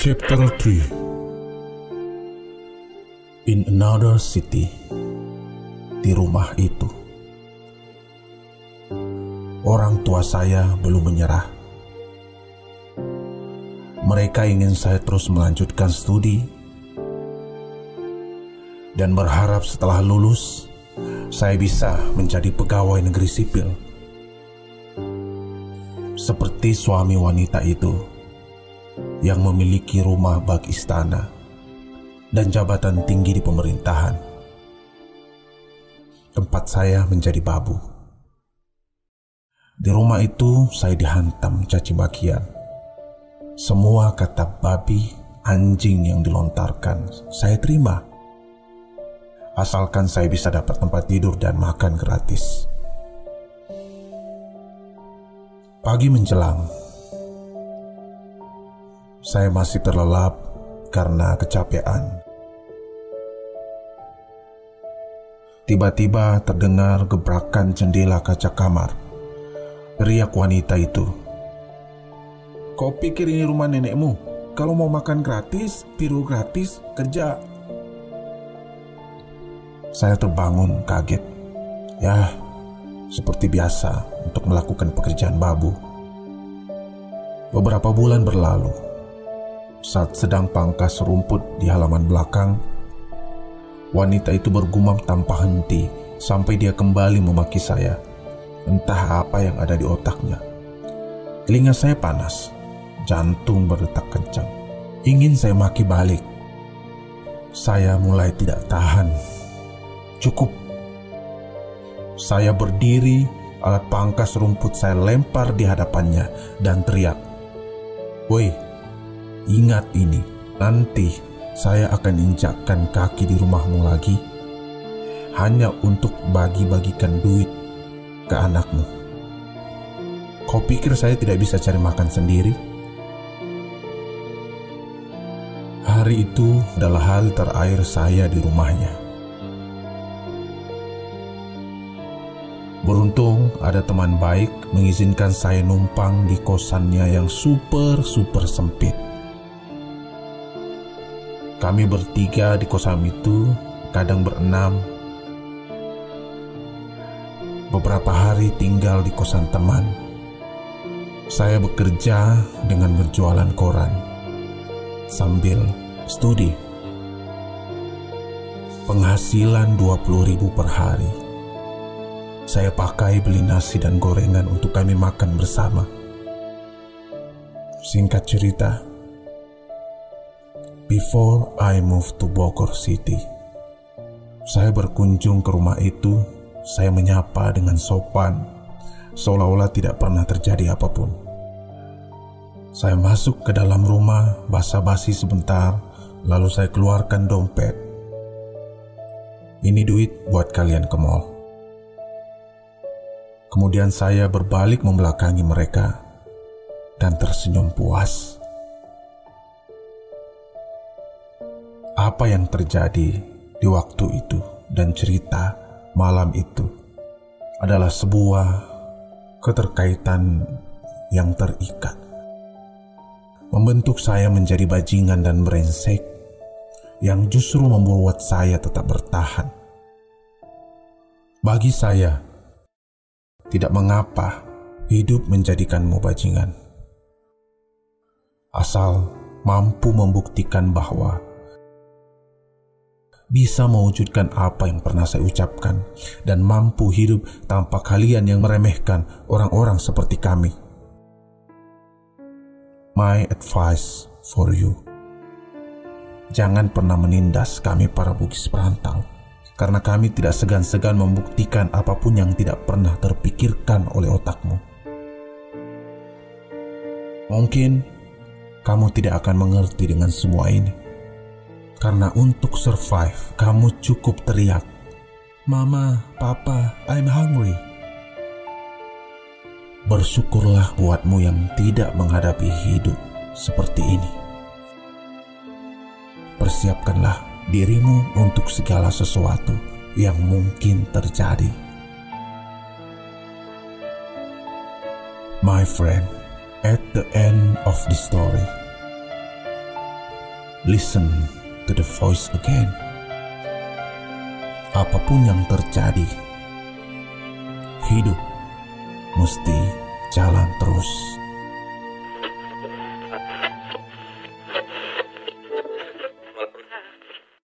Chapter 3 In another city Di rumah itu Orang tua saya belum menyerah. Mereka ingin saya terus melanjutkan studi Dan berharap setelah lulus Saya bisa menjadi pegawai negeri sipil. Seperti suami wanita itu yang memiliki rumah bak istana dan jabatan tinggi di pemerintahan. Tempat saya menjadi babu. Di rumah itu saya dihantam caci makian. Semua kata babi, anjing yang dilontarkan saya terima. Asalkan saya bisa dapat tempat tidur dan makan gratis. Pagi menjelang, saya masih terlelap karena kecapean. Tiba-tiba terdengar gebrakan jendela kaca kamar. Teriak wanita itu. Kau pikir ini rumah nenekmu? Kalau mau makan gratis, tidur gratis, kerja. Saya terbangun kaget. Ya, seperti biasa untuk melakukan pekerjaan babu. Beberapa bulan berlalu, saat sedang pangkas rumput di halaman belakang, wanita itu bergumam tanpa henti sampai dia kembali memaki saya. Entah apa yang ada di otaknya. Telinga saya panas, jantung berdetak kencang. Ingin saya maki balik. Saya mulai tidak tahan. Cukup. Saya berdiri, alat pangkas rumput saya lempar di hadapannya dan teriak. Woi, Ingat ini, nanti saya akan injakkan kaki di rumahmu lagi hanya untuk bagi-bagikan duit ke anakmu. Kau pikir saya tidak bisa cari makan sendiri? Hari itu adalah hari terakhir saya di rumahnya. Beruntung ada teman baik mengizinkan saya numpang di kosannya yang super-super sempit. Kami bertiga di kosan itu, kadang berenam. Beberapa hari tinggal di kosan teman. Saya bekerja dengan berjualan koran sambil studi. Penghasilan 20 ribu per hari. Saya pakai beli nasi dan gorengan untuk kami makan bersama. Singkat cerita, Before I move to Bogor City, saya berkunjung ke rumah itu. Saya menyapa dengan sopan, seolah-olah tidak pernah terjadi apa pun. Saya masuk ke dalam rumah, basa-basi sebentar, lalu saya keluarkan dompet. Ini duit buat kalian ke mall. Kemudian saya berbalik membelakangi mereka dan tersenyum puas. Apa yang terjadi di waktu itu dan cerita malam itu adalah sebuah keterkaitan yang terikat. Membentuk saya menjadi bajingan dan brengsek yang justru membuat saya tetap bertahan. Bagi saya, tidak mengapa hidup menjadikanmu bajingan. Asal mampu membuktikan bahwa bisa mewujudkan apa yang pernah saya ucapkan dan mampu hidup tanpa kalian yang meremehkan orang-orang seperti kami. My advice for you. Jangan pernah menindas kami para bugis perantau karena kami tidak segan-segan membuktikan apa pun yang tidak pernah terpikirkan oleh otakmu. Mungkin kamu tidak akan mengerti dengan semua ini karena untuk survive, kamu cukup teriak, Mama, Papa, I'm hungry. Bersyukurlah buatmu yang tidak menghadapi hidup seperti ini. Persiapkanlah dirimu untuk segala sesuatu yang mungkin terjadi. My friend, at the end of the story, Listen to the voice again. Apa pun yang terjadi, hidup mesti jalan terus.